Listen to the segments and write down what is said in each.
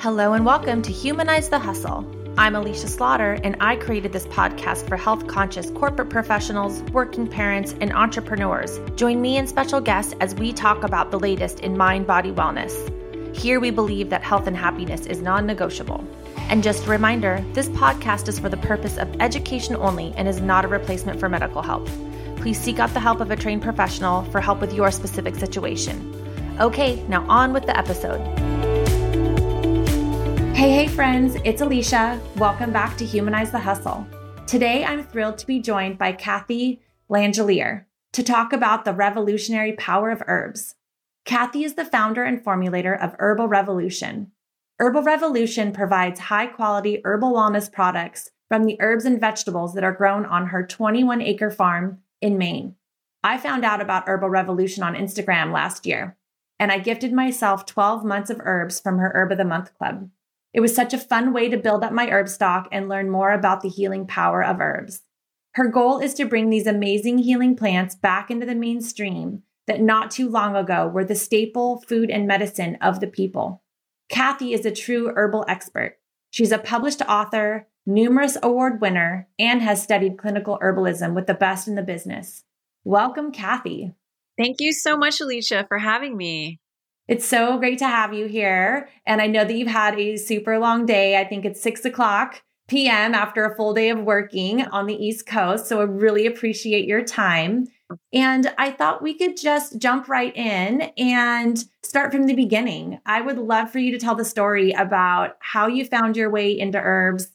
Hello and welcome to Humanize the Hustle. I'm Alicia Slaughter, and I created this podcast for health conscious corporate professionals, working parents, and entrepreneurs. Join me and special guests as we talk about the latest in mind body wellness. Here we believe that health and happiness is non negotiable. And just a reminder this podcast is for the purpose of education only and is not a replacement for medical help. Please seek out the help of a trained professional for help with your specific situation. Okay, now on with the episode. Hey, hey, friends, it's Alicia. Welcome back to Humanize the Hustle. Today, I'm thrilled to be joined by Kathi Langelier to talk about the revolutionary power of herbs. Kathi is the founder and formulator of Herbal Revolution. Herbal Revolution provides high quality herbal wellness products from the herbs and vegetables that are grown on her 21 acre farm in Maine. I found out about Herbal Revolution on Instagram last year, and I gifted myself 12 months of herbs from her Herb of the Month Club. It was such a fun way to build up my herb stock and learn more about the healing power of herbs. Her goal is to bring these amazing healing plants back into the mainstream that not too long ago were the staple food and medicine of the people. Kathi is a true herbal expert. She's a published author, numerous award winner, and has studied clinical herbalism with the best in the business. Welcome, Kathi. Thank you so much, Alicia, for having me. It's so great to have you here. And I know that you've had a super long day. I think it's six o'clock p.m. after a full day of working on the East Coast. So I really appreciate your time. And I thought we could just jump right in and start from the beginning. I would love for you to tell the story about how you found your way into herbs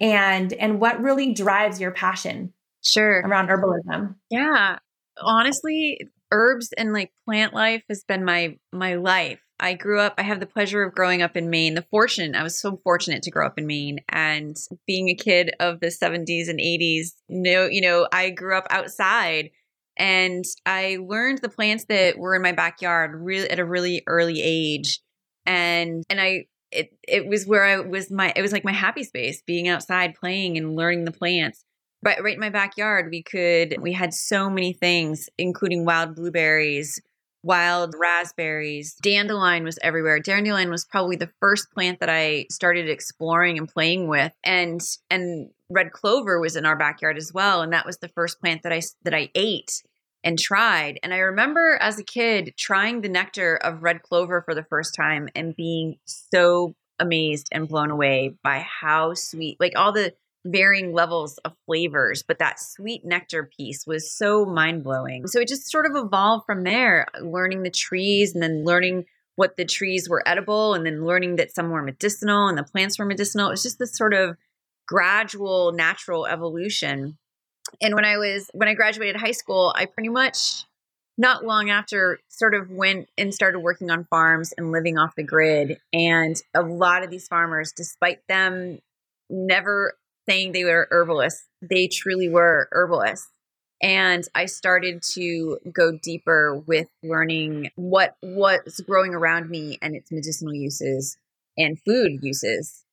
and and what really drives your passion sure around herbalism. Yeah. Honestly, herbs and like plant life has been my my life. I grew up, I have the pleasure of growing up in Maine. The fortune, I was so fortunate to grow up in Maine and being a kid of the 70s and 80s. No, you know, I grew up outside and I learned the plants that were in my backyard really at a really early age. And and I it it was where I was my it was like my happy space, being outside playing and learning the plants right right in my backyard we could we had so many things including wild blueberries wild raspberries. Dandelion was everywhere. Dandelion was probably the first plant that i started exploring and playing with and and red clover was in our backyard as well and that was the first plant that i that i ate and tried. And i remember as a kid trying the nectar of red clover for the first time and being so amazed and blown away by how sweet like all the varying levels of flavors, but that sweet nectar piece was so mind blowing. So it just sort of evolved from there, learning the trees and then learning what the trees were edible and then learning that some were medicinal and the plants were medicinal. It was just this sort of gradual natural evolution. And when I was when I graduated high school, I pretty much not long after sort of went and started working on farms and living off the grid and a lot of these farmers despite them never saying they were herbalists. They truly were herbalists. And I started to go deeper with learning what what's growing around me and its medicinal uses and food uses.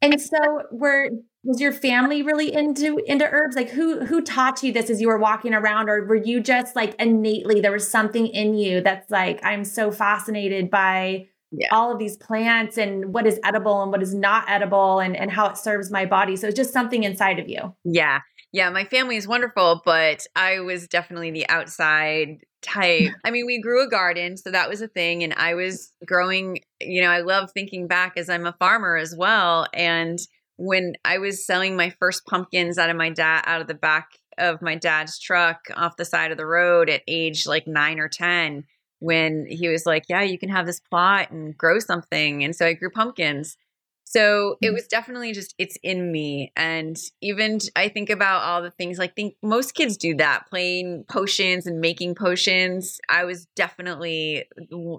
And so were was your family really into into herbs? Like who who taught you this as you were walking around or were you just like innately there was something in you that's like I'm so fascinated by yeah. all of these plants and what is edible and what is not edible and, and how it serves my body. So it's just something inside of you. Yeah. Yeah. My family is wonderful, but I was definitely the outside type. I mean, we grew a garden, so that was a thing. And I was growing, you know, I love thinking back as I'm a farmer as well. And when I was selling my first pumpkins out of my dad out of the back of my dad's truck off the side of the road at age like nine or 10, when he was like, Yeah, you can have this plot and grow something. And so I grew pumpkins. So it mm. was definitely just it's in me. And even I think about all the things like think most kids do that, playing potions and making potions. I was definitely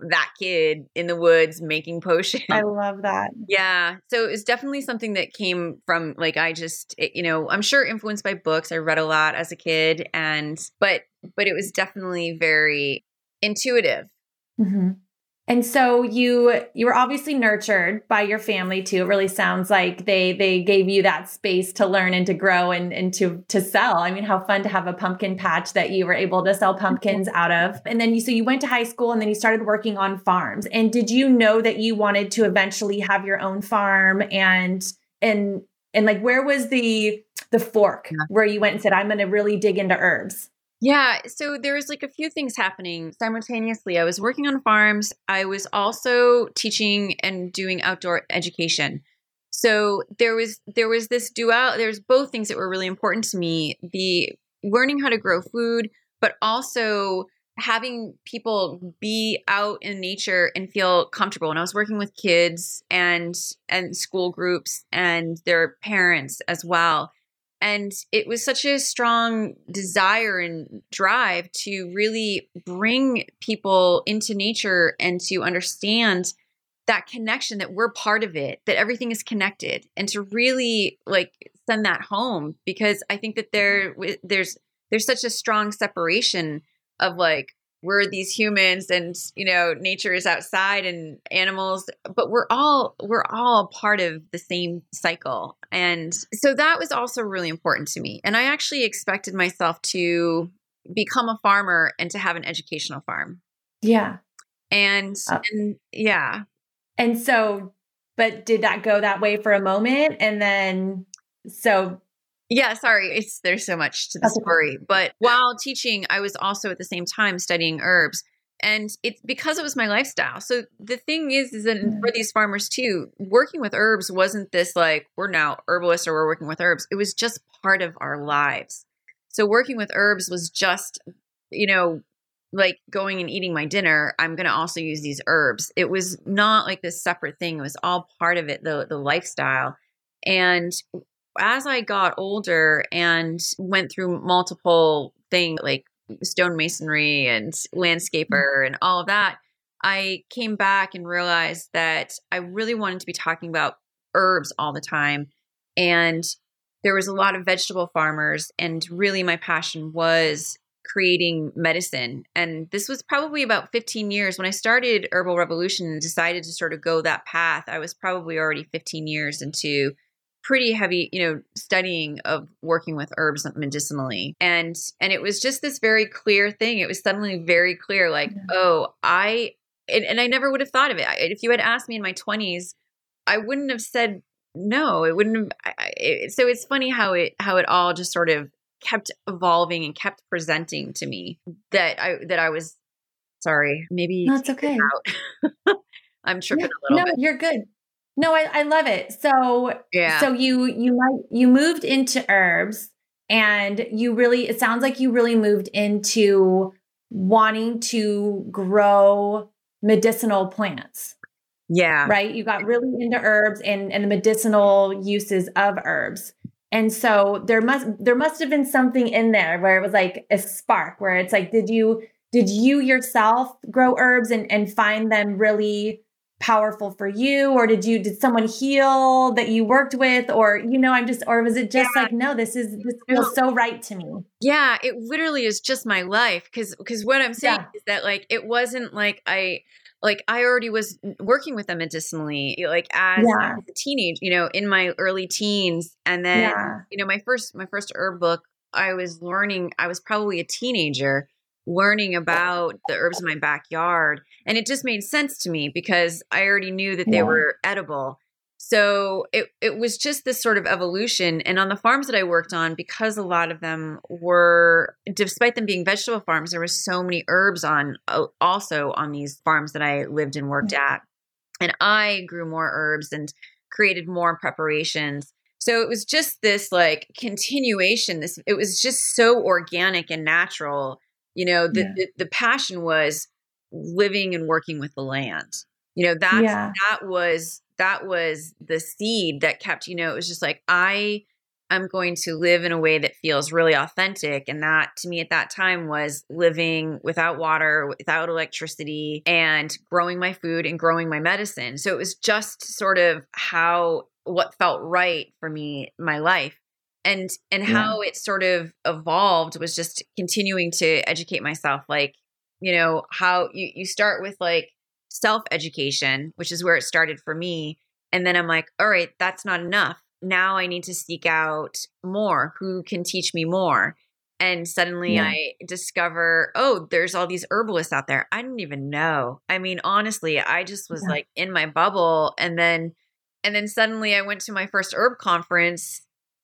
that kid in the woods making potions. I love that. Yeah. So it was definitely something that came from like I just it, you know, I'm sure influenced by books. I read a lot as a kid and but but it was definitely very intuitive. Mm-hmm. And so you you were obviously nurtured by your family too. It really sounds like they they gave you that space to learn and to grow and, and to to sell. I mean, how fun to have a pumpkin patch that you were able to sell pumpkins out of. And then you so you went to high school and then you started working on farms. And did you know that you wanted to eventually have your own farm and and and like where was the the fork where you went and said, I'm gonna really dig into herbs? Yeah, so there was like a few things happening simultaneously. I was working on farms. I was also teaching and doing outdoor education. So there was there was this dual there's both things that were really important to me, the learning how to grow food, but also having people be out in nature and feel comfortable. And I was working with kids and and school groups and their parents as well and it was such a strong desire and drive to really bring people into nature and to understand that connection that we're part of it that everything is connected and to really like send that home. Because i think that there mm-hmm. there's there's such a strong separation of like we're these humans and you know nature is outside and animals but we're all we're all part of the same cycle. And so that was also really important to me. And i actually expected myself to become a farmer and to have an educational farm. Yeah. And, uh, and yeah. and so but did that go that way for a moment? And then so yeah, sorry. It's there's so much to the story. But while teaching, I was also at the same time studying herbs. And it's because it was my lifestyle. So the thing is, is that mm. for these farmers too, working with herbs wasn't this like we're now herbalists or we're working with herbs. It was just part of our lives. So working with herbs was just, you know, like going and eating my dinner, I'm going to also use these herbs. It was not like this separate thing. It was all part of it, the the lifestyle. And as I got older and went through multiple things like stonemasonry and landscaper mm-hmm. and all of that, I came back and realized that I really wanted to be talking about herbs all the time. And there was a lot of vegetable farmers, and really my passion was creating medicine. And this was probably about 15 years when I started Herbal Revolution and decided to sort of go that path. I was probably already 15 years into pretty heavy, you know, studying of working with herbs medicinally. And and it was just this very clear thing. It was suddenly very clear like, yeah. oh, I and, and I never would have thought of it. If you had asked me in my 20s, I wouldn't have said no. It wouldn't have I, it, so it's funny how it how it all just sort of kept evolving and kept presenting to me that I that I was sorry, maybe That's okay. I'm tripping yeah, a little no, bit. you're good. No, I, I love it. So yeah. So you you might you moved into herbs and you really it sounds like you really moved into wanting to grow medicinal plants. Yeah. Right? You got really into herbs and, and the medicinal uses of herbs. And so there must there must have been something in there where it was like a spark where it's like, did you did you yourself grow herbs and, and find them really powerful for you or did you did someone heal that you worked with or you know i'm just or was it just yeah. like no this is this feels so right to me yeah it literally is just my life because because what i'm saying yeah. is that like it wasn't like i like i already was working with them medicinally eh, like as, yeah. as a teenage you know in my early teens and then you know my first my first herb book i was learning i was probably a teenager learning about the herbs in my backyard. And it just made sense to me because I already knew that they yeah. were edible. So it, it was just this sort of evolution. And on the farms that I worked on, because a lot of them were, despite them being vegetable farms, there were so many herbs on uh, also on these farms that I lived and worked mm-hmm. at. And I grew more herbs and created more preparations. So it was just this like continuation. This it was just so organic and natural you know, the, yeah. the, the passion was living and working with the land. You know, that's yeah. that was that was the seed that kept, you know, it was just like I am going to live in a way that feels really authentic. And that to me at that time was living without water, without electricity, and growing my food and growing my medicine. So it was just sort of how what felt right for me, my life and and how it sort of evolved was just continuing to educate myself like you know how you, you start with like self education, which is where it started for me. And then I'm like, all right, that's not enough. Now I need to seek out more. Who can teach me more? And suddenly yeah. I discover, oh, there's all these herbalists out there. I didn't even know. I mean, honestly, I just was yeah. like in my bubble. And then, and then suddenly I went to my first herb conference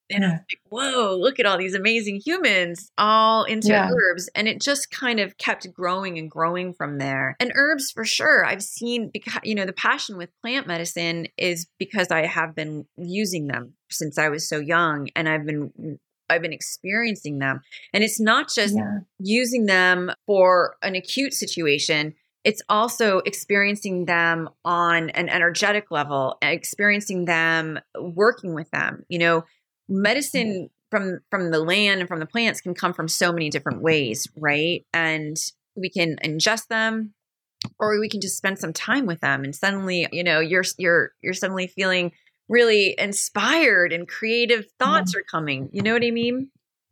and I was like, whoa, look at all these amazing humans all into yeah. herbs. And it just kind of kept growing and growing from there. And herbs, for sure, I've seen, because, you know, the passion with plant medicine is because I have been using them since I was so young and I've been mm, I've been experiencing them. And it's not just yeah. using them for an acute situation, it's also experiencing them on an energetic level, experiencing them working with them. You know, medicine from from the land and from the plants can come from so many different ways, right? And we can ingest them or we can just spend some time with them and suddenly, you know, you're you're you're suddenly feeling really inspired and creative thoughts mm-hmm. are coming. You know what I mean?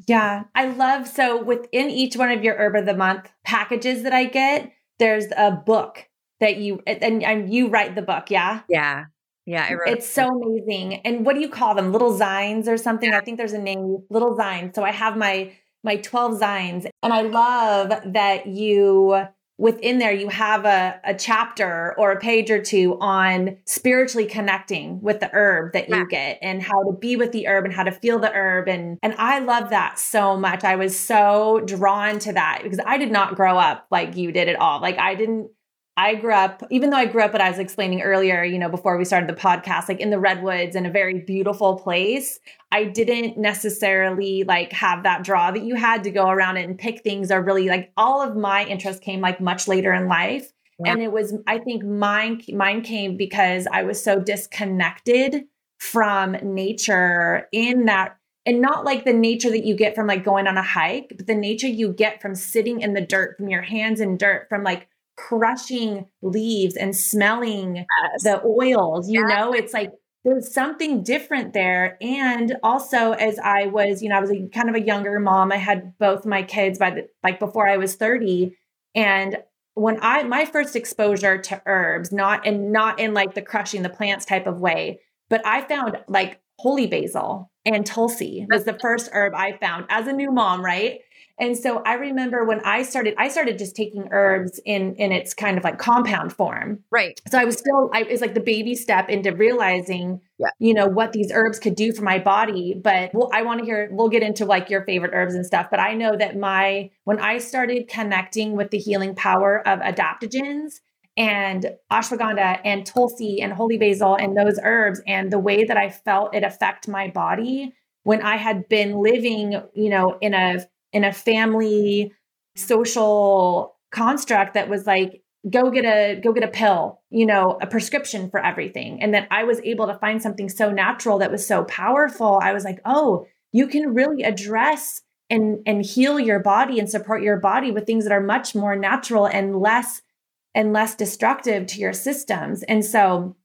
Yeah, I love so within each one of your herb of the month packages that I get, there's a book that you and, and you write the book, yeah? Yeah. Yeah, it's so amazing. And what do you call them? Little zines or something? Yeah. I think there's a name, little zines. So I have my my 12 zines and I love that you within there you have a, a chapter or a page or two on spiritually connecting with the herb that you get and how to be with the herb and how to feel the herb and and I love that so much. I was so drawn to that because I did not grow up like you did at all. Like I didn't I grew up, even though I grew up, but I was explaining earlier, you know, before we started the podcast, like in the redwoods in a very beautiful place. I didn't necessarily like have that draw that you had to go around and pick things or really like all of my interest came like much later in life. Yeah. And it was, I think mine, mine came because I was so disconnected from nature in that and not like the nature that you get from like going on a hike, but the nature you get from sitting in the dirt, from your hands in dirt, from like crushing leaves and smelling yes. the oils. You know, it's like there's something different there. And also, as I was, you know, I was a, kind of a younger mom. I had both my kids by the like before I was 30. And when I my first exposure to herbs, not and not in like the crushing the plants type of way, but I found like holy basil and tulsi was the first herb I found as a new mom, right? And so I remember when I started, I started just taking herbs in in its kind of like compound form. Right. So I was still, I was like the baby step into realizing, yeah. you know, what these herbs could do for my body. But we'll, I want to hear, we'll get into like your favorite herbs and stuff. But I know that my, when I started connecting with the healing power of adaptogens and ashwagandha and tulsi and holy basil and those herbs and the way that I felt it affect my body when I had been living, you know, in a in a family social construct that was like go get a go get a pill you know a prescription for everything. And that i was able to find something so natural that was so powerful. I was like oh you can really address and and heal your body and support your body with things that are much more natural and less and less destructive to your systems. And so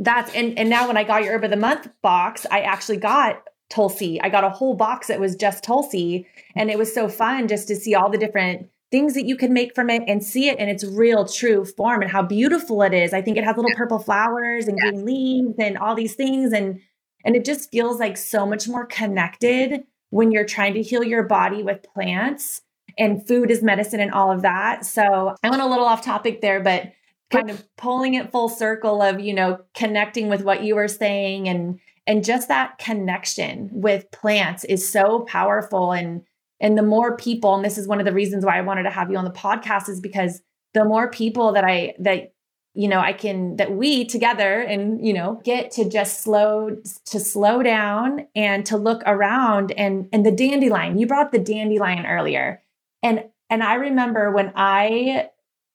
that's and and now when i got your herb of the month box i actually got Tulsi. I got a whole box that was just Tulsi. And it was so fun just to see all the different things that you can make from it and see it in its real true form and how beautiful it is. I think it has little purple flowers and green leaves and all these things. And and it just feels like so much more connected when you're trying to heal your body with plants and food is medicine and all of that. So I went a little off topic there, but kind of pulling it full circle of, you know, connecting with what you were saying and and just that connection with plants is so powerful. And and the more people and this is one of the reasons why I wanted to have you on the podcast is because the more people that I that you know I can that we together and you know get to just slow to slow down and to look around and and the dandelion you brought the dandelion earlier. And and I remember when I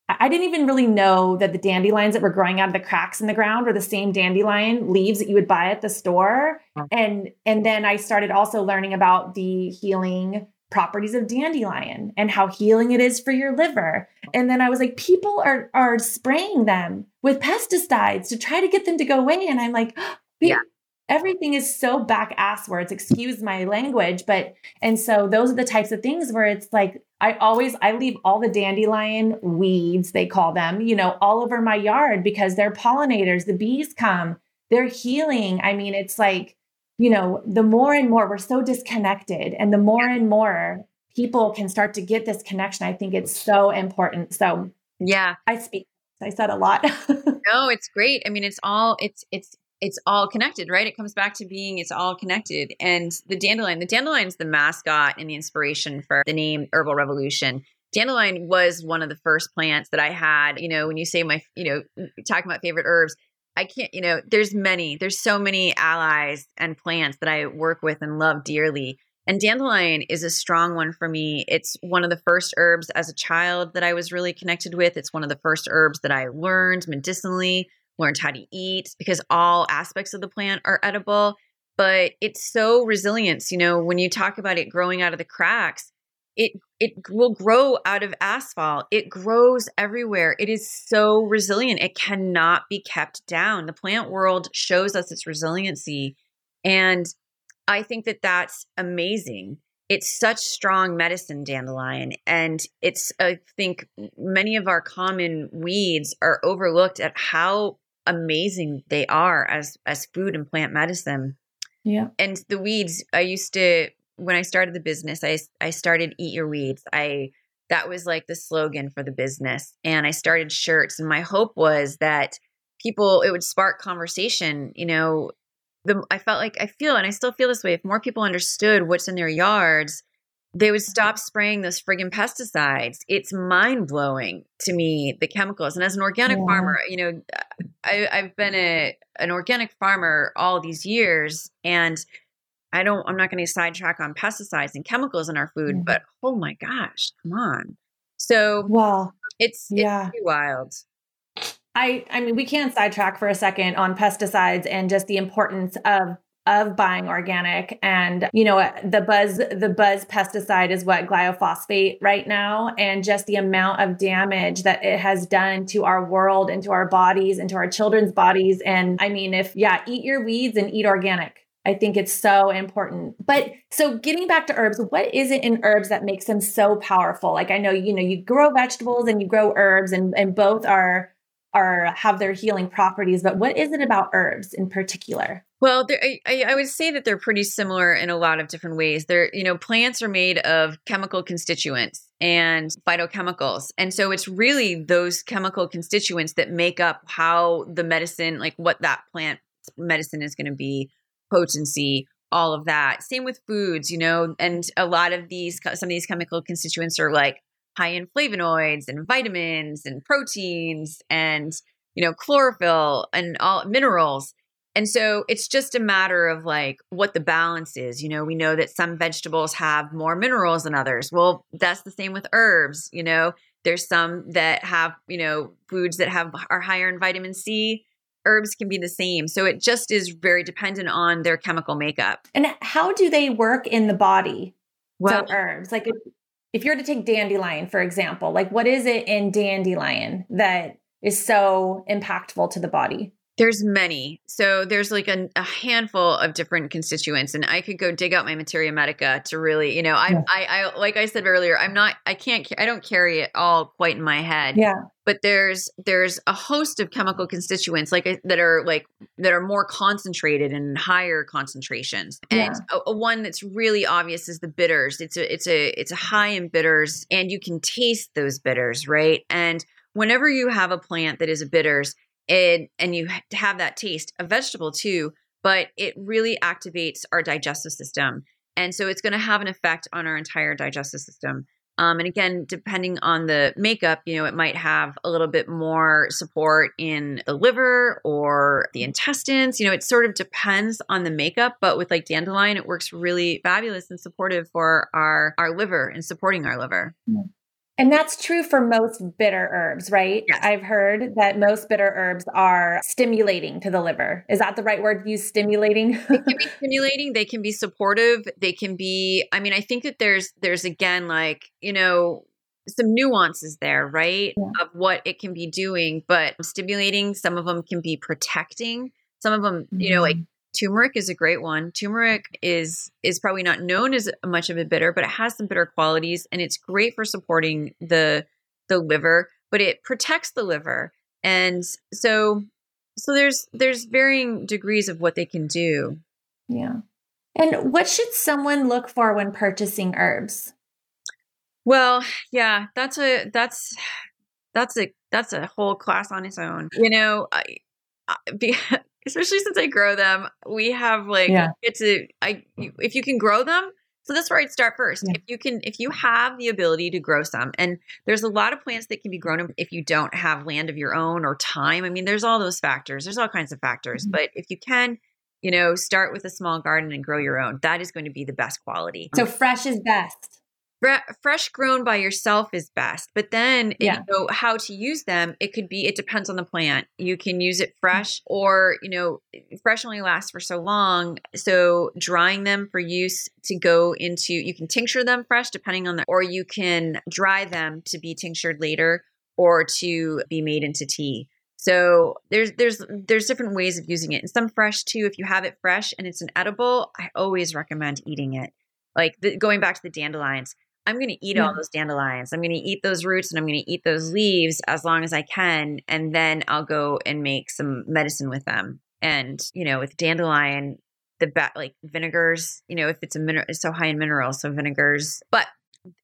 I didn't even really know that the dandelions that were growing out of the cracks in the ground were the same dandelion leaves that you would buy at the store. And and then I started also learning about the healing properties of dandelion and how healing it is for your liver. And then I was like, people are are spraying them with pesticides to try to get them to go away. And I'm like, yeah. everything is so back ass words excuse my language but and so those are the types of things where it's like i always i leave all the dandelion weeds they call them you know all over my yard because they're pollinators the bees come they're healing. I mean it's like you know the more and more we're so disconnected and the more and more people can start to get this connection. I think it's so important. So yeah. I speak i said a lot. No it's great. I mean it's all it's it's it's all connected, right? It comes back to being it's all connected. And the dandelion, the dandelion's the mascot and the inspiration for the name Herbal Revolution. Dandelion was one of the first plants that I had. You know, when you say my, you know, talking about favorite herbs, I can't, you know, there's many, there's so many allies and plants that I work with and love dearly. And dandelion is a strong one for me. It's one of the first herbs as a child that I was really connected with. It's one of the first herbs that I learned medicinally learned how to eat because all aspects of the plant are edible. But it's so resilient. You know, when you talk about it growing out of the cracks, it it will grow out of asphalt. It grows everywhere. It is so resilient. It cannot be kept down. The plant world shows us its resiliency, and I think that that's amazing. It's such strong medicine, dandelion, and it's I think many of our common weeds are overlooked at how amazing they are as as food and plant medicine. Yeah. And the weeds, I used to when I started the business, I I started eat your weeds. I that was like the slogan for the business. And I started shirts and my hope was that people it would spark conversation, you know, the I felt like I feel and I still feel this way if more people understood what's in their yards they would stop spraying those friggin' pesticides. It's mind blowing to me the chemicals. And as an organic yeah. farmer, you know, I, I've been a an organic farmer all these years, and I don't. I'm not going to sidetrack on pesticides and chemicals in our food, mm-hmm. but oh my gosh, come on. So well, it's yeah, it's wild. I I mean, we can't sidetrack for a second on pesticides and just the importance of of buying organic. And you know the buzz the buzz pesticide is what glyphosate right now and just the amount of damage that it has done to our world and to our bodies and to our children's bodies. And i mean if yeah eat your weeds and eat organic. I think it's so important. But so getting back to herbs what is it in herbs that makes them so powerful? Like i know you know you grow vegetables and you grow herbs and and both are are have their healing properties but what is it about herbs in particular? Well I, I would say that they're pretty similar in a lot of different ways. They're you know plants are made of chemical constituents and phytochemicals. And so it's really those chemical constituents that make up how the medicine like what that plant medicine is going to be potency all of that. Same with foods you know and a lot of these some of these chemical constituents are like high in flavonoids and vitamins and proteins and you know chlorophyll and all minerals. And so it's just a matter of like what the balance is you know? We know that some vegetables have more minerals than others. Well that's the same with herbs you know? There's some that have you know foods that have are higher in vitamin c. Herbs can be the same. So it just is very dependent on their chemical makeup. And how do they work in the body? Well herbs like if you're to take dandelion, for example, like what is it in dandelion that is so impactful to the body? There's many. So there's like a, a, handful of different constituents, and I could go dig out my materia medica to really, you know, I, yeah. I, I, like I said earlier, I'm not, I can't, I don't carry it all quite in my head. Yeah. But there's there's a host of chemical constituents like that are like that are more concentrated and higher concentrations. And yeah. a, a one that's really obvious is the bitters. It's a it's a it's a high in bitters, and you can taste those bitters, right? And whenever you have a plant that is a bitters and and you have that taste a vegetable too but it really activates our digestive system. And so it's going to have an effect on our entire digestive system. Um, and again depending on the makeup you know it might have a little bit more support in the liver or the intestines. You know it sort of depends on the makeup but with like dandelion it works really fabulous and supportive for our our liver and supporting our liver. Yeah. And that's true for most bitter herbs, right? Yes. I've heard that most bitter herbs are stimulating to the liver. Is that the right word to use? Stimulating? they can be stimulating, they can be supportive, they can be I mean, I think that there's there's again like, you know, some nuances there, right? Yeah. Of what it can be doing, but stimulating, some of them can be protecting. Some of them, mm-hmm. you know, like. Turmeric is a great one. Turmeric is is probably not known as much of a bitter, but it has some bitter qualities and it's great for supporting the the liver, but it protects the liver. And so so there's there's varying degrees of what they can do. Yeah. And what should someone look for when purchasing herbs? Well, yeah, that's a that's that's a that's a whole class on its own. You know, I, I be, especially since I grow them, we have like yeah. it's a I if you can grow them, so that's where I'd start first. Yeah. If you can, if you have the ability to grow some, and there's a lot of plants that can be grown if you don't have land of your own or time. I mean, there's all those factors. There's all kinds of factors. Mm-hmm. But if you can, you know, start with a small garden and grow your own. That is going to be the best quality. So fresh is best fresh grown by yourself is best but then yeah. you know how to use them it could be it depends on the plant. You can use it mm-hmm. fresh or you know fresh only lasts for so long so drying them for use to go into you can tincture them fresh depending on the or you can dry them to be tinctured later or to be made into tea. So there's there's there's different ways of using it and some fresh too if you have it fresh and it's an edible i always recommend eating it. Like the, going back to the dandelions I'm going to eat yeah. all those dandelions. I'm going to eat those roots and I'm going to eat those leaves as long as I can. And then I'll go and make some medicine with them. And, you know, with dandelion, the ba- like vinegars, you know, if it's a mineral, it's so high in minerals, so vinegars. But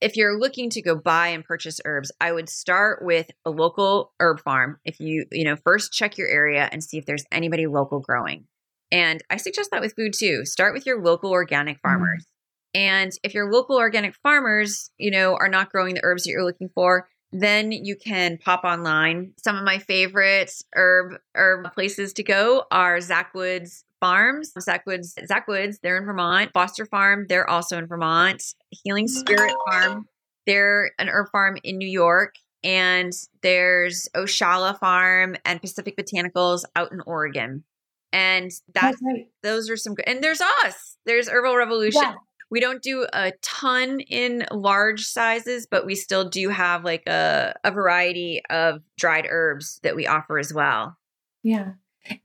if you're looking to go buy and purchase herbs, I would start with a local herb farm. If you, you know, first check your area and see if there's anybody local growing. And I suggest that with food too. Start with your local organic mm-hmm. farmers. And if your local organic farmers, you know, are not growing the herbs that you're looking for, then you can pop online. Some of my favorite herb herb places to go are Zach Woods Farms. Zach Woods, Zach Woods, they're in Vermont. Foster Farm, they're also in Vermont. Healing Spirit Farm, they're an herb farm in New York. And there's Oshala Farm and Pacific Botanicals out in Oregon. And that's, those are some good. And there's us. There's Herbal Revolution. Yeah. We don't do a ton in large sizes, but we still do have like a, a variety of dried herbs that we offer as well. Yeah.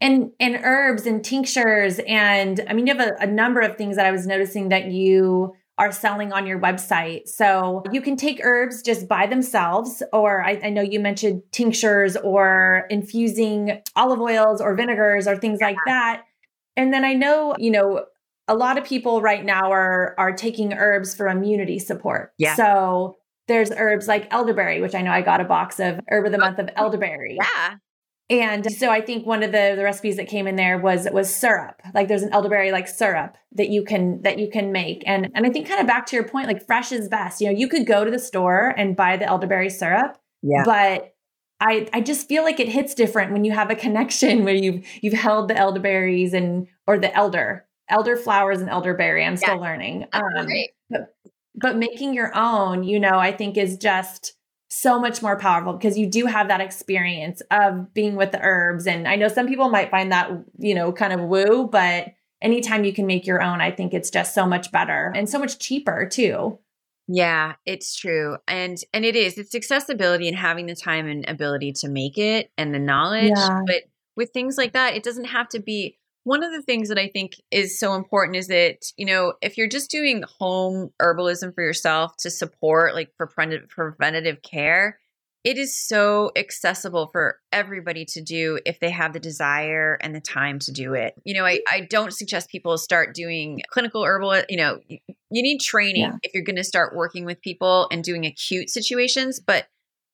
And and herbs and tinctures and I mean you have a, a number of things that I was noticing that you are selling on your website. So you can take herbs just by themselves, or I, I, know you mentioned tinctures or infusing olive oils or vinegars or things like that. And then I know, you know, a lot of people right now are are taking herbs for immunity support. Yeah. So there's herbs like elderberry, which I know I got a box of herb of the oh, month of elderberry. Yeah. And so I think one of the, the recipes that came in there was was syrup. Like there's an elderberry like syrup that you can that you can make. And and I think kind of back to your point, like fresh is best. You know, you could go to the store and buy the elderberry syrup. Yeah. But I, I just feel like it hits different when you have a connection where you've you've held the elderberries and or the elder elderflowers and elderberry. I'm still learning. Um, but, but making your own, you know, I think is just so much more powerful because you do have that experience of being with the herbs. And I know some people might find that, you know, kind of woo, but anytime you can make your own, I think it's just so much better and so much cheaper too. Yeah, it's true. And and it is. It's accessibility and having the time and ability to make it and the knowledge. Yeah. But with things like that, it doesn't have to be one of the things that I think is so important is that, you know, if you're just doing home herbalism for yourself to support like for preventative care, it is so accessible for everybody to do if they have the desire and the time to do it. You know, I, I don't suggest people start doing clinical herbal, you know, you need training yeah. if you're going to start working with people and doing acute situations, but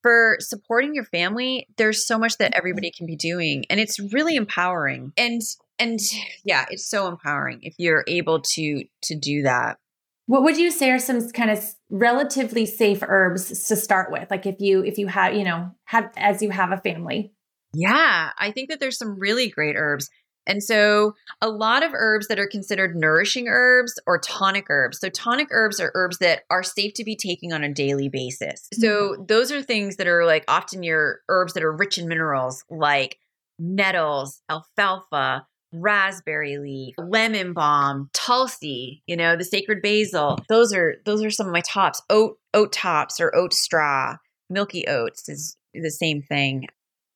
for supporting your family, there's so much that mm-hmm. everybody can be doing and it's really empowering. And and yeah, it's so empowering if you're able to to do that. What would you say are some kind of relatively safe herbs to start with? Like if you if you have, you know, have as you have a family. Yeah, I think that there's some really great herbs. And so, a lot of herbs that are considered nourishing herbs or tonic herbs. So, tonic herbs are herbs that are safe to be taking on a daily basis. So, mm-hmm. those are things that are like often your herbs that are rich in minerals, like nettles, alfalfa, raspberry leaf, lemon balm, tulsi, you know, the sacred basil. Those are those are some of my tops. Oat oat tops or oat straw, milky oats is the same thing.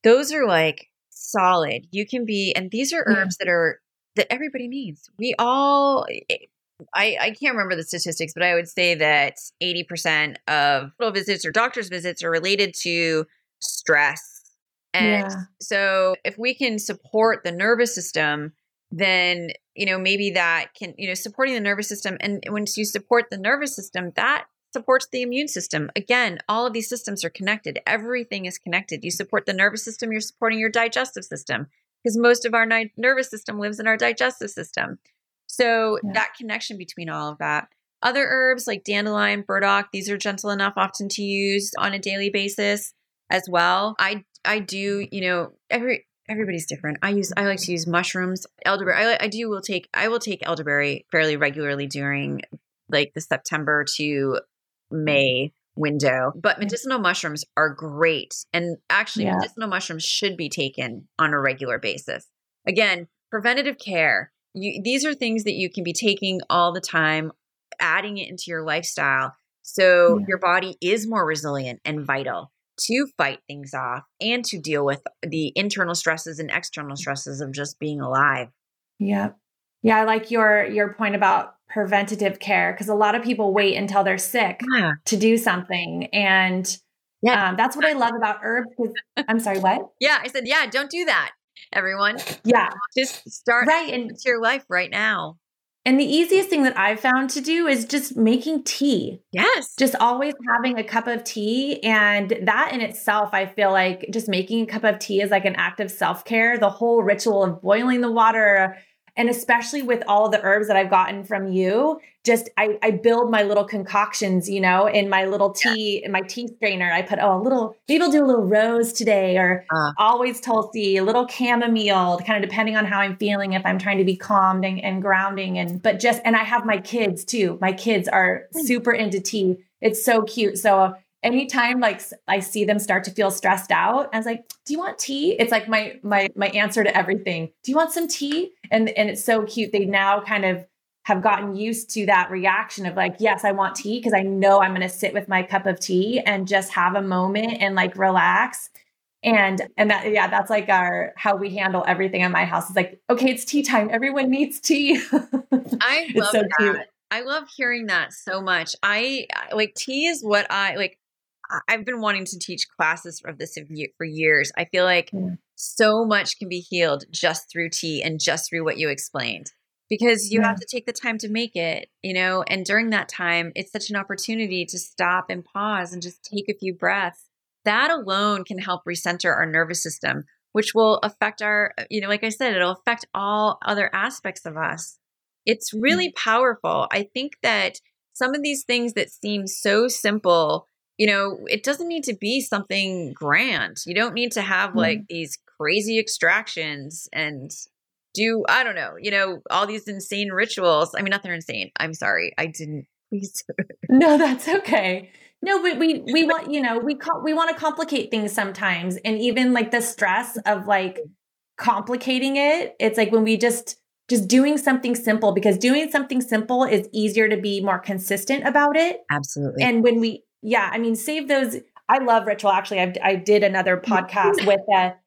Those are like solid. You can be and these are herbs that are that everybody needs. We all eh, I, I can't remember the statistics, but I would say that 80% of hospital visits or doctor's visits are related to stress. And yeah. so if we can support the nervous system, then, you know, maybe that can, you know, supporting the nervous system. And once you support the nervous system, that supports the immune system. Again, all of these systems are connected. Everything is connected. You support the nervous system, you're supporting your digestive system because most of our ni- nervous system lives in our digestive system. So yeah. that connection between all of that. Other herbs like dandelion, burdock, these are gentle enough often to use on a daily basis as well. I I do, you know, every everybody's different. I use I like to use mushrooms, elderberry. I, I do will take I will take elderberry fairly regularly during like the September to May window. But medicinal mushrooms are great. And actually yeah. medicinal mushrooms should be taken on a regular basis. Again, preventative care you, these are things that you can be taking all the time, adding it into your lifestyle. So yeah. your body is more resilient and vital to fight things off and to deal with the internal stresses and external stresses of just being alive. Yeah. Yeah, I like your your point about preventative care because a lot of people wait until they're sick yeah. to do something and yeah. Um, that's what I love about herbs. I'm sorry, what? Yeah, I said, yeah, don't do that everyone. Yeah. Just start right into your life right now. And the easiest thing that I've found to do is just making tea. Yes. Just always having a cup of tea. And that in itself, I feel like just making a cup of tea is like an act of self care. The whole ritual of boiling the water, and especially with all the herbs that I've gotten from you, just I, I build my little concoctions, you know, in my little tea, in my tea strainer. I put, oh, a little, maybe I'll do a little rose today or uh, always Tulsi, a little chamomile, kind of depending on how I'm feeling, if I'm trying to be calmed and, and grounding. And, but just, and I have my kids too. My kids are hmm. super into tea. It's so cute. So anytime like I see them start to feel stressed out, I was like, "Do you want tea?" It's like my my my answer to everything. Do you want some tea? And and it's so cute. They now kind of have gotten used to that reaction of like, "Yes, I want tea" because I know I'm going to sit with my cup of tea and just have a moment and like relax. And and that yeah, that's like our how we handle everything in my house. It's like, okay, it's tea time. Everyone needs tea. I love so that. Cute. I love hearing that so much. I like tea is what I like I've been wanting to teach classes of this for years. I feel like yeah. so much can be healed just through tea and just through what you explained because you yeah. have to take the time to make it, you know, and during that time, it's such an opportunity to stop and pause and just take a few breaths. That alone can help recenter our nervous system, which will affect our, uh, you know, like I said, it'll affect all other aspects of us. It's really mm-hmm. powerful. I think that some of these things that seem so simple you know, it doesn't need to be something grand. You don't need to have like mm. these crazy extractions and do, I don't know, you know, all these insane rituals. I mean, not they're insane. I'm sorry. I didn't no, that's okay. No, but we we want, you know, we we want to complicate things sometimes and even like the stress of like complicating it. It's like when we just just doing something simple because doing something simple is easier to be more consistent about it. Absolutely. And when we yeah, I mean, save those. I love ritual. Actually, I've, I did another podcast with that.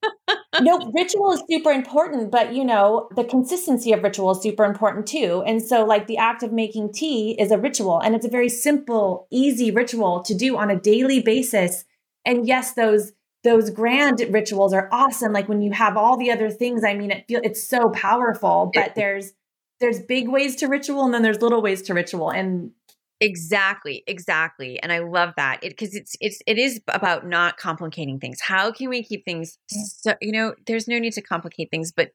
No, ritual is super important, but you know, the consistency of ritual is super important too. And so, like, the act of making tea is a ritual, and it's a very simple, easy ritual to do on a daily basis. And yes, those those grand rituals are awesome. Like when you have all the other things, I mean, it feel it's so powerful. But there's there's big ways to ritual, and then there's little ways to ritual, and Exactly, exactly. And I love that. It cuz it's it's it is about not complicating things. How can we keep things so you know, there's no need to complicate things, but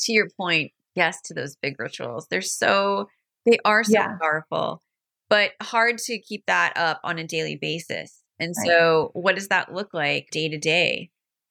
to your point, yes to those big rituals. They're so they are so yeah. powerful, but hard to keep that up on a daily basis. And right. so what does that look like day to day?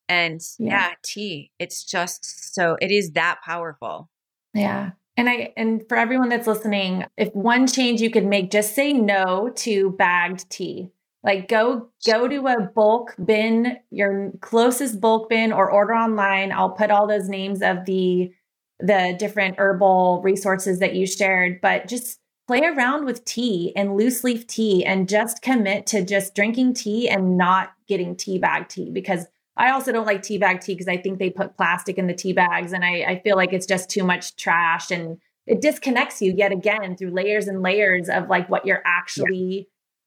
And yeah. yeah, tea. It's just so it is that powerful. Yeah. And I and for everyone that's listening, if one change you could make, just say no to bagged tea. Like go go to a bulk bin, your closest bulk bin, or order online. I'll put all those names of the the different herbal resources that you shared, but just play around with tea and loose leaf tea and just commit to just drinking tea and not getting tea bag tea because I also don't like teabag tea because I think they put plastic in the tea bags and I, I feel like it's just too much trash and it disconnects you yet again through layers and layers of like what you're actually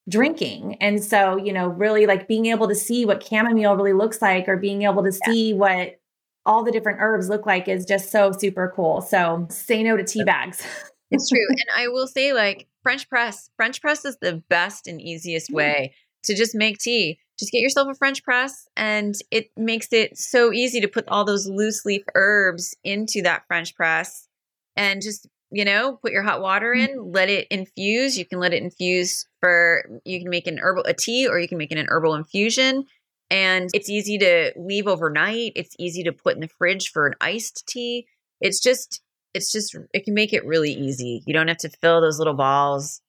yeah. drinking. And so, you know, really like being able to see what chamomile really looks like or being able to yeah. see what all the different herbs look like is just so super cool. So say no to tea bags. it's true. And I will say, like, French press, French press is the best and easiest way to just make tea. Just get yourself a French press, and it makes it so easy to put all those loose leaf herbs into that French press and just you know put your hot water in mm-hmm. let it infuse. You can let it infuse for you can make an herbal a tea or you can make it an herbal infusion. And it's easy to leave overnight. It's easy to put in the fridge for an iced tea. It's just it's just it can make it really easy. You don't have to fill those little balls.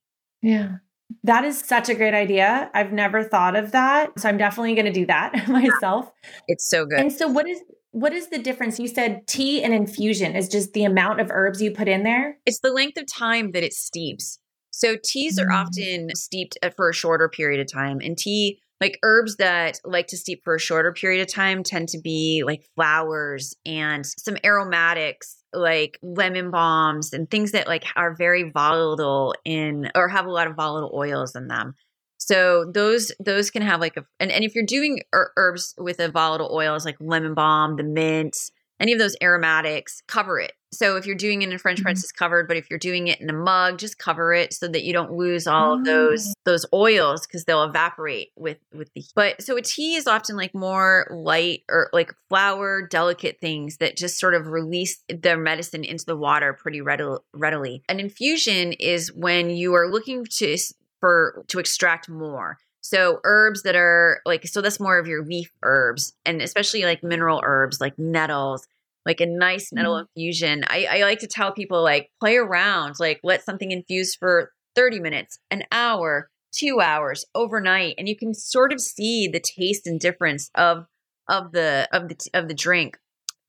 Yeah that is such a great idea. I've never thought of that. So I'm definitely going to do that myself. It's so good. And so what is what is the difference? You said tea and infusion is just the amount of herbs you put in there? It's the length of time that it steeps. So teas are mm. often steeped for a shorter period of time and tea like herbs that like to steep for a shorter period of time tend to be like flowers and some aromatics like lemon balms and things that like are very volatile in or have a lot of volatile oils in them. So those those can have like a and, and if you're doing herbs with a volatile oils like lemon balm, the mint, any of those aromatics, cover it. So if you're doing it in French press, mm-hmm. it's covered. But if you're doing it in a mug, just cover it so that you don't lose all of those oh. those oils because they'll evaporate with with the. But so a tea is often like more light or like flower, delicate things that just sort of release their medicine into the water pretty readily. An infusion is when you are looking to for to extract more. So herbs that are like so that's more of your leaf herbs and especially like mineral herbs like nettles, like a nice nettle mm-hmm. infusion. I, I like to tell people like play around, like let something infuse for 30 minutes, an hour, two hours, overnight, and you can sort of see the taste and difference of of the of the of the drink.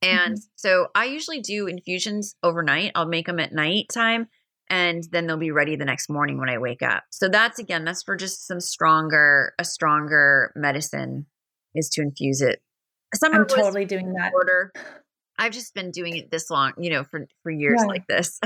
And mm-hmm. so I usually do infusions overnight. I'll make them at night time and then they'll be ready the next morning when I wake up. So that's again, that's for just some stronger, a stronger medicine is to infuse it. Summer I'm totally doing that. Order. I've just been doing it this long, you know, for for years like this.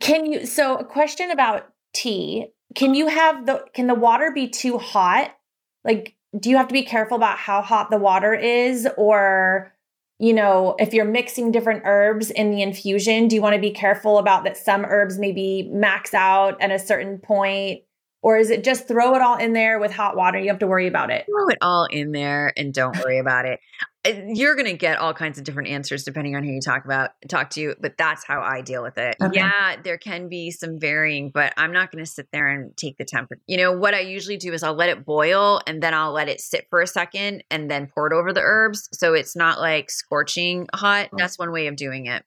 can you? So, a question about tea. Can you uh-huh. have the? Can the water be too hot? Like, do you have to be careful about how hot the water is, or you know, if you're mixing different herbs in the infusion, do you want to be careful about that some herbs maybe max out at a certain point? Or is it just throw it all in there with hot water? You have to worry about it. Throw it all in there and don't worry about it. Uh, you're going to get all kinds of different answers depending on who you talk about, talk to, but that's how I deal with it. Okay. Yeah, there can be some varying, but I'm not going to sit there and take the temperature. You know, what I usually do is I'll let it boil and then I'll let it sit for a second and then pour it over the herbs. So it's not like scorching hot. Oh. That's one way of doing it.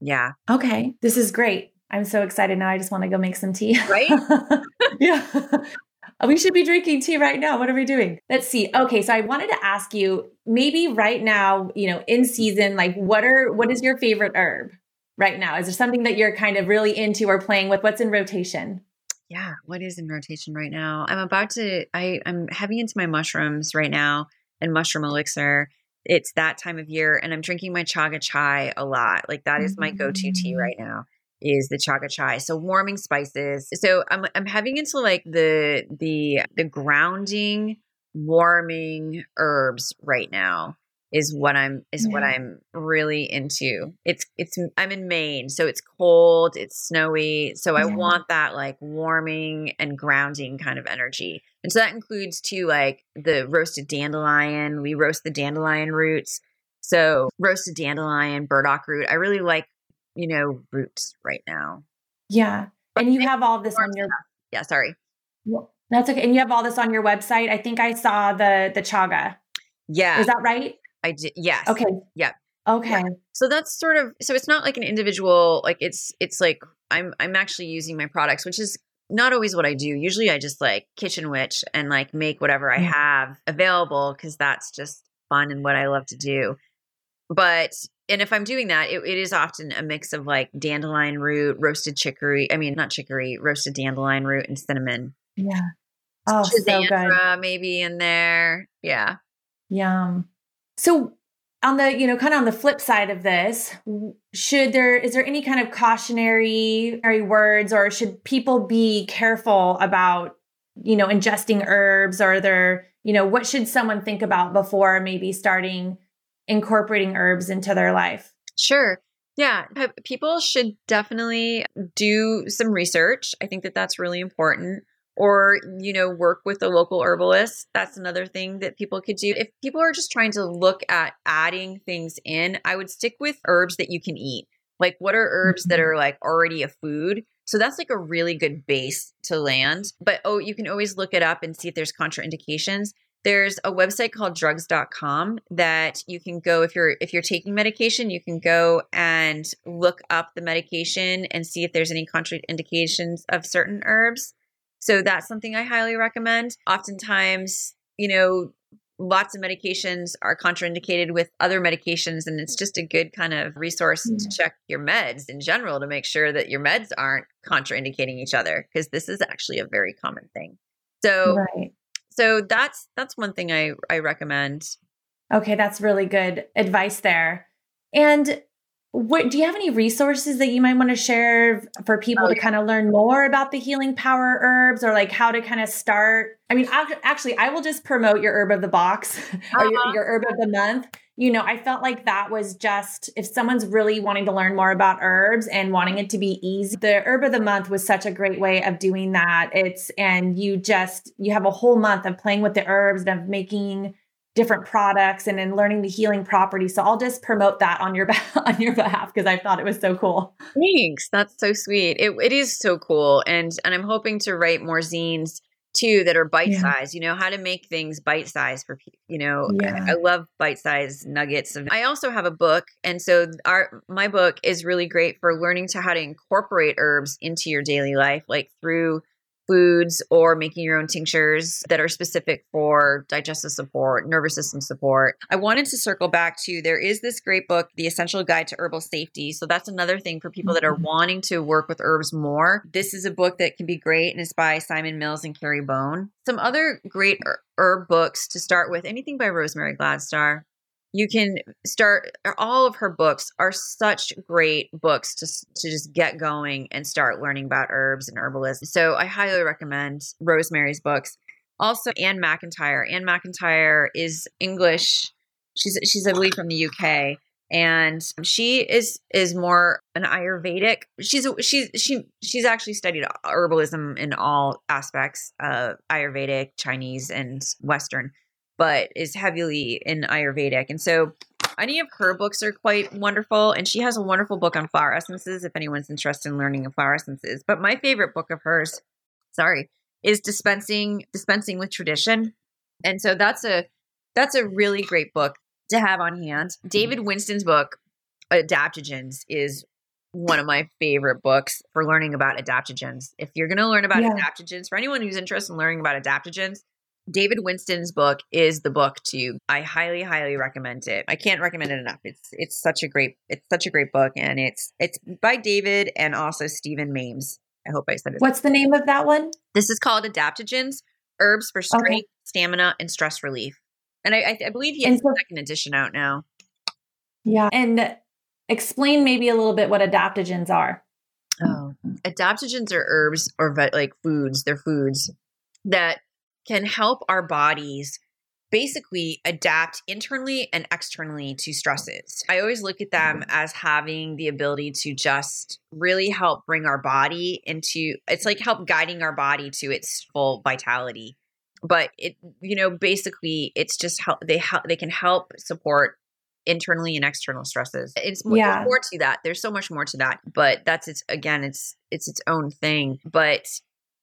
Yeah. Okay. This is great. I'm so excited now. I just want to go make some tea. Right? yeah. we should be drinking tea right now. What are we doing? Let's see. Okay, so I wanted to ask you maybe right now, you know, in season, like what are what is your favorite herb right now? Is there something that you're kind of really into or playing with? What's in rotation? Yeah, what is in rotation right now? I'm about to I I'm heavy into my mushrooms right now and mushroom elixir it's that time of year and i'm drinking my chaga chai a lot like that is my go-to tea mm. right now is the chaga chai so warming spices. So i'm i'm having into like the the the grounding warming herbs right now is what i'm is yeah. what i'm really into. It's it's i'm in maine so it's cold it's snowy so i want that like warming and grounding kind of energy. And so that includes too like the roasted dandelion. We roast the dandelion roots. So roasted dandelion burdock root i really like you know roots right now yeah and you have all this on your yeah sorry that's okay and you have all this on your website i think i saw the the chaga yeah is that right I did. Yes. Okay. Yep. Okay. Yeah. So that's sort of so it's not like an individual like it's it's like I'm I'm actually using my products, which is not always what I do. Usually I just like kitchen witch and like make whatever I mm. have available because that's just fun and what I love to do. But and if I'm doing that, it, it is often a mix of like dandelion root, roasted chicory. I mean, not chicory, roasted dandelion root and cinnamon. Yeah. Oh, so good. Maybe in there. Yeah. Yum. So on the you know kind of on the flip side of this should there is there any kind of cautionary words or should people be careful about you know ingesting herbs or there you know what should someone think about before maybe starting incorporating herbs into their life. Sure. Yeah people should definitely do some research. I think that that's really important. Or you know work with a local herbalist. That's another thing that people could do. If people are just trying to look at adding things in i would stick with herbs that you can eat. Like what are herbs that mm-hmm. are like already a food? So that's like a really good base to land. But oh you can always look it up and see if there's contraindications there's a website called drugs.com that you can go if you're if you're taking medication you can go and look up the medication and see if there's any contraindications of certain herbs so that's something I highly recommend. Oftentimes, you know, lots of medications are contraindicated with other medications and it's just a good kind of resource mm-hmm. to check your meds in general to make sure that your meds aren't contraindicating each other because this is actually a very common thing. So right. So that's that's one thing I I recommend. Okay, that's really good advice there. And what do you have any resources that you might want to share for people oh, to kind of learn more about the healing power herbs or like how to kind of start? I mean, actually, I will just promote your herb of the box uh-huh. or your, uh-huh. your herb of the month. You know, I felt like that was just if someone's really wanting to learn more about herbs and wanting it to be easy, the herb of the month was such a great way of doing that. It's and you just you have a whole month of playing with the herbs and of making different products and in learning the healing properties. So I'll just promote that on your on your behalf because I thought it was so cool. Thanks. That's so sweet. It, it is so cool, and and I'm hoping to write more zines too that are bite sized. Yeah. You know how to make things bite sized for people. You know, yeah. I, I love bite sized nuggets. Of, I also have a book, and so our my book is really great for learning to how to incorporate herbs into your daily life, like through foods or making your own tinctures that are specific for digestive support, nervous system support. I wanted to circle back to there is this great book, The Essential Guide to Herbal Safety. So that's another thing for people that are mm-hmm. wanting to work with herbs more. This is a book that can be great and it's by Simon Mills and Kerry Bone. Some other great herb books to start with, anything by Rosemary Gladstar you can start uh, all of her books are such great books to, to just get going and start learning about herbs and herbalism. So i highly recommend rosemary's books. Also anne mcintyre. Anne mcintyre is english. She's she's i believe from the uk and she is is more an ayurvedic. She's she's she she's actually studied herbalism in all aspects of ayurvedic chinese and western but is heavily in Ayurvedic. And so any of her books are quite wonderful. And she has a wonderful book on flower essences if anyone's interested in learning of flower essences. But my favorite book of hers, sorry, is dispensing dispensing with tradition. And so that's a that's a really great book to have on hand. Mm-hmm. David Winston's book, Adaptogens, is one of my favorite books for learning about adaptogens. If you're going to learn about yeah. adaptogens, for anyone who's interested in learning about adaptogens, David Winston's book is the book to I highly highly recommend it. I can't recommend it enough. It's it's such a great it's such a great book and it's it's by David and also Steven Maimes. I hope I said it. What's the name of that one? This is called Adaptogens: Herbs for Strength, okay. Stamina, and Stress Relief. And I, I, believe he has so, a second edition out now. Yeah, and explain maybe a little bit what adaptogens are. Oh, adaptogens are herbs or like foods. They're foods that can help our bodies basically adapt internally and externally to stresses. I always look at them mm-hmm. as having the ability to just really help bring our body into it's like help guiding our body to its full vitality. But it you know basically it's just help they help they can help support internally and external stresses. It's more, yeah. more to that. There's so much more to that, but that's its again it's it's its own thing. But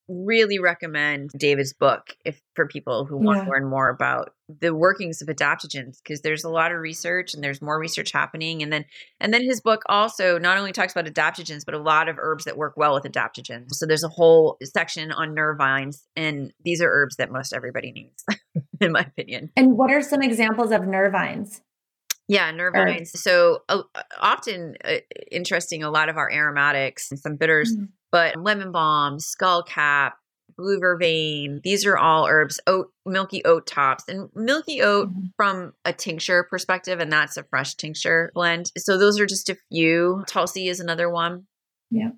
really recommend David's book if for people who want yeah. to learn more about the workings of adaptogens because there's a lot of research and there's more research happening. And then and then his book also not only talks about adaptogens but a lot of herbs that work well with adaptogens. So there's a whole section on nervines and these are herbs that most everybody needs in my opinion. And what are some examples of nervines yeah, nervines. So uh, often uh, interesting, a lot of our aromatics and some bitters mm-hmm but lemon balm, skullcap, blue vervain. These are all herbs, oat, milky oat tops, and milky oat Mhm. from a tincture perspective, and that's a fresh tincture blend. So those are just a few. Tulsi is another one. Yeah.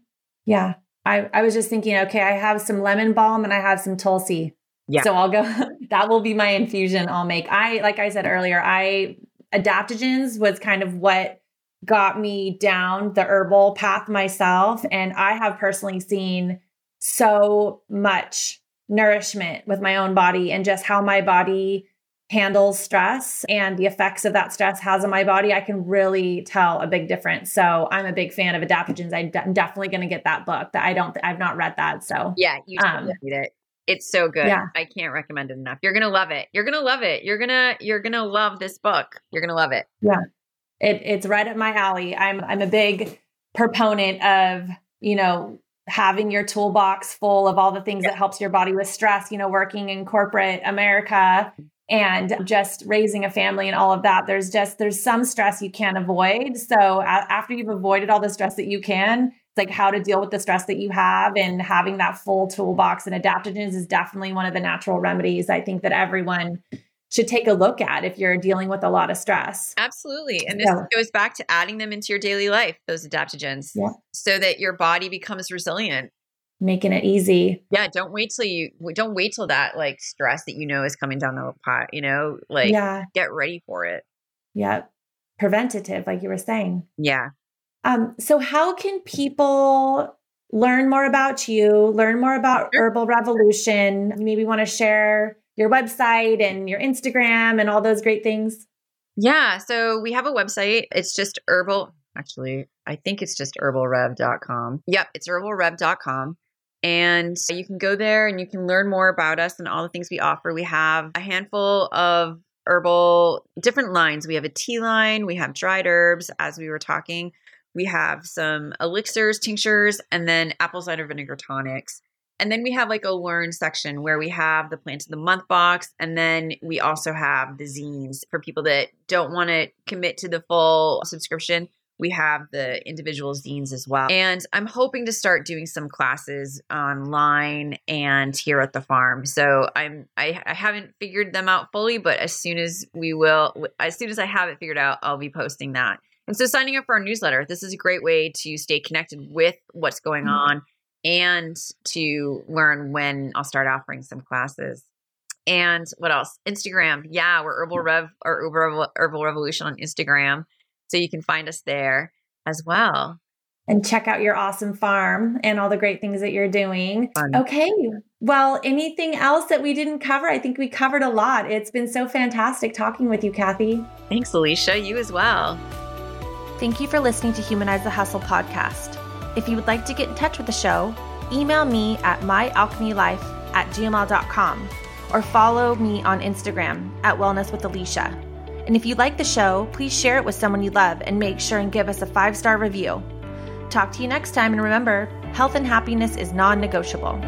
Yeah. I, I was just thinking, okay, I have some lemon balm and I have some Tulsi. Yeah. So I'll go, that will be my infusion I'll make. I, like I said earlier, I, adaptogens was kind of what got me down the herbal path myself. And I have personally seen so much nourishment with my own body and just how my body handles stress and the effects of that stress has on my body, I can really tell a big difference. So I'm a big fan of adaptogens. I am definitely going to get that book. That I don't, I've not read that. So Yeah, you Um, should read it. It's so good. Yeah. I can't recommend it enough. You're gonna love it. You're gonna love it. You're gonna you're gonna love this book. You're gonna love it. It, it's right up my alley. I'm, I'm a big proponent of, you know, having your toolbox full of all the things that helps your body with stress, you know, working in corporate America and just raising a family and all of that. There's just, there's some stress you can't avoid. So a- after you've avoided all the stress that you can, it's like how to deal with the stress that you have and having that full toolbox and adaptogens is definitely one of the natural remedies I think that everyone should take a look at if you're dealing with a lot of stress. Absolutely. And this Yeah. goes back to adding them into your daily life, those adaptogens, Yeah. so that your body becomes resilient. Making it easy. Yeah, don't wait till you don't wait till that like stress that you know is coming down the pot, you know, like yeah. get ready for it. Yeah. Preventative, like you were saying. Yeah. Um, so how can people learn more about you, learn more about. Herbal Revolution? You maybe want to share your website and your Instagram and all those great things. Yeah. So we have a website. It's just herbal. Actually, I think it's just herbalrev.com. Yep. It's herbalrev.com. And you can go there and you can learn more about us and all the things we offer. We have a handful of herbal different lines. We have a tea line, we have dried herbs, as we were talking. We have some elixirs, tinctures, and then apple cider vinegar tonics. And then we have like a learn section where we have the plant of the month box. And then we also have the zines for people that don't want to commit to the full subscription. We have the individual zines as well. And I'm hoping to start doing some classes online and here at the farm. So I'm I, I haven't figured them out fully, but as soon as we will as soon as I have it figured out, I'll be posting that. And so signing up for our newsletter, this is a great way to stay connected with what's going Mhm. on and to learn when I'll start offering some classes. And what else? Instagram. Yeah, we're Herbal Rev or Herbal, Herbal Revolution on Instagram. So you can find us there as well. And check out your awesome farm and all the great things that you're doing. Fun. Okay. Well, anything else that we didn't cover? I think we covered a lot. It's been so fantastic talking with you, Kathi. Thanks, Alicia. You as well. Thank you for listening to Humanize the Hustle podcast. If you would like to get in touch with the show, email me at myalchemylife at gmail.com or follow me on Instagram at Wellness with Alicia. And if you like the show, please share it with someone you love and make sure and give us a five star review. Talk to you next time, and remember, health and happiness is non negotiable.